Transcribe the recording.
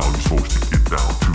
how you're supposed to get down.